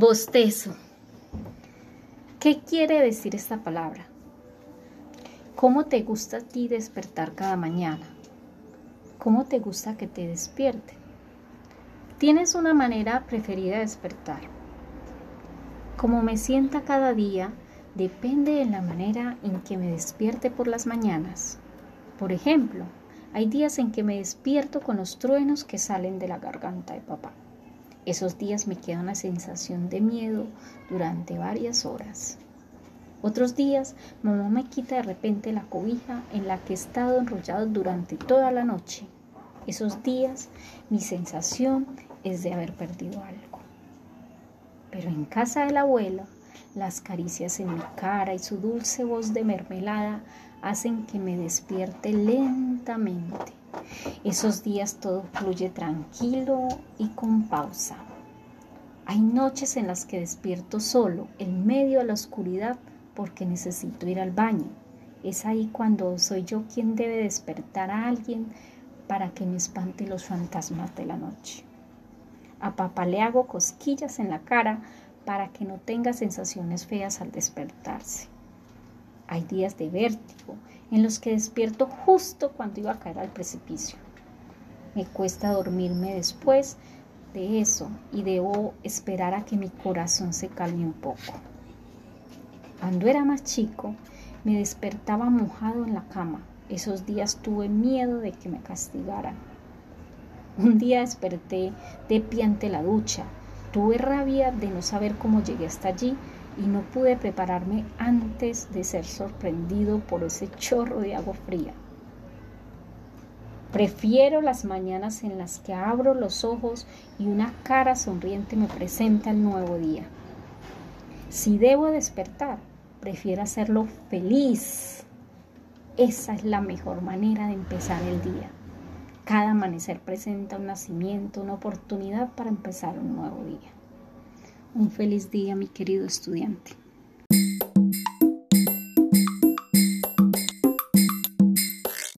Bostezo. ¿Qué quiere decir esta palabra? ¿Cómo te gusta a ti despertar cada mañana? ¿Cómo te gusta que te despierte? ¿Tienes una manera preferida de despertar? Como me sienta cada día depende de la manera en que me despierte por las mañanas. Por ejemplo, hay días en que me despierto con los truenos que salen de la garganta de papá. Esos días me queda una sensación de miedo durante varias horas. Otros días, mamá me quita de repente la cobija en la que he estado enrollado durante toda la noche. Esos días, mi sensación es de haber perdido algo. Pero en casa del abuelo, las caricias en mi cara y su dulce voz de mermelada hacen que me despierte lentamente esos días todo fluye tranquilo y con pausa. Hay noches en las que despierto solo, en medio de la oscuridad, porque necesito ir al baño. Es ahí cuando soy yo quien debe despertar a alguien para que me espante los fantasmas de la noche. A papá le hago cosquillas en la cara para que no tenga sensaciones feas al despertarse. Hay días de vértigo en los que despierto justo cuando iba a caer al precipicio. Me cuesta dormirme después de eso y debo esperar a que mi corazón se calme un poco. Cuando era más chico, me despertaba mojado en la cama. Esos días tuve miedo de que me castigaran. Un día desperté de pie ante la ducha. Tuve rabia de no saber cómo llegué hasta allí y no pude prepararme antes de ser sorprendido por ese chorro de agua fría. Prefiero las mañanas en las que abro los ojos y una cara sonriente me presenta el nuevo día. Si debo despertar, prefiero hacerlo feliz. Esa es la mejor manera de empezar el día. Cada amanecer presenta un nacimiento, una oportunidad para empezar un nuevo día. Un feliz día, mi querido estudiante.